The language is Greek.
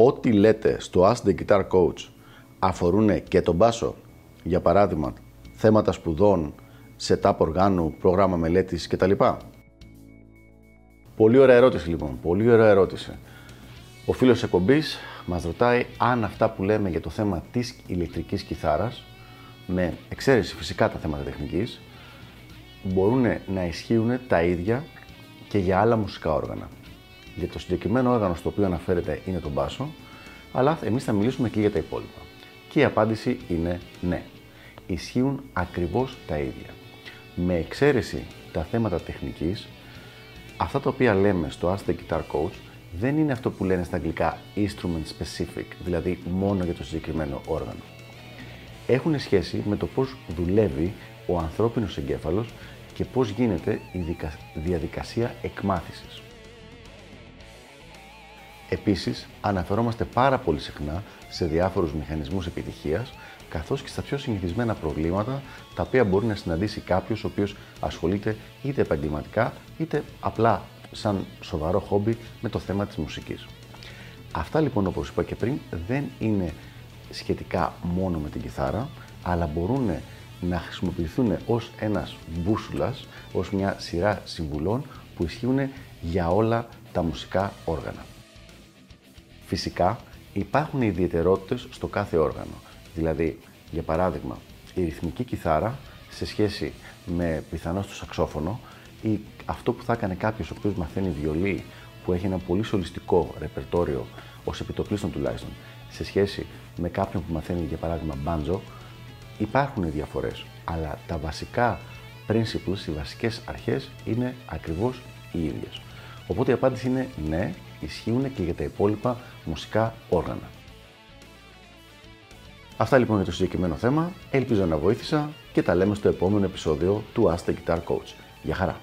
ό,τι λέτε στο Ask the Guitar Coach αφορούν και τον μπάσο, για παράδειγμα, θέματα σπουδών, setup οργάνου, πρόγραμμα μελέτης κτλ. Πολύ ωραία ερώτηση λοιπόν, πολύ ωραία ερώτηση. Ο φίλος εκπομπής μας ρωτάει αν αυτά που λέμε για το θέμα της ηλεκτρικής κιθάρας, με εξαίρεση φυσικά τα θέματα τεχνικής, μπορούν να ισχύουν τα ίδια και για άλλα μουσικά όργανα. Για το συγκεκριμένο όργανο στο οποίο αναφέρεται είναι το μπάσο, αλλά εμείς θα μιλήσουμε και για τα υπόλοιπα. Και η απάντηση είναι ναι. Ισχύουν ακριβώς τα ίδια. Με εξαίρεση τα θέματα τεχνικής, αυτά τα οποία λέμε στο Ask the Guitar Coach δεν είναι αυτό που λένε στα αγγλικά instrument specific, δηλαδή μόνο για το συγκεκριμένο όργανο. Έχουν σχέση με το πώς δουλεύει ο ανθρώπινος εγκέφαλος και πώς γίνεται η διαδικασία εκμάθησης. Επίσης, αναφερόμαστε πάρα πολύ συχνά σε διάφορους μηχανισμούς επιτυχίας, καθώς και στα πιο συνηθισμένα προβλήματα τα οποία μπορεί να συναντήσει κάποιος ο οποίος ασχολείται είτε επαγγελματικά είτε απλά σαν σοβαρό χόμπι με το θέμα της μουσικής. Αυτά λοιπόν όπως είπα και πριν δεν είναι σχετικά μόνο με την κιθάρα, αλλά μπορούν να χρησιμοποιηθούν ως ένας μπούσουλας, ως μια σειρά συμβουλών που ισχύουν για όλα τα μουσικά όργανα. Φυσικά υπάρχουν ιδιαιτερότητες στο κάθε όργανο. Δηλαδή, για παράδειγμα, η ρυθμική κιθάρα σε σχέση με πιθανώς το σαξόφωνο ή αυτό που θα έκανε κάποιος ο οποίος μαθαίνει βιολί, που έχει ένα πολύ σολιστικό ρεπερτόριο, ως επιτοπλίστων τουλάχιστον, σε σχέση με κάποιον που μαθαίνει για παράδειγμα μπάντζο, υπάρχουν διαφορές. Αλλά τα βασικά principles, οι βασικές αρχές είναι ακριβώς οι ίδιες. Οπότε η απάντηση είναι ναι, ισχύουν και για τα υπόλοιπα μουσικά όργανα. Αυτά λοιπόν για το συγκεκριμένο θέμα. Ελπίζω να βοήθησα και τα λέμε στο επόμενο επεισόδιο του Ask the Guitar Coach. Γεια χαρά!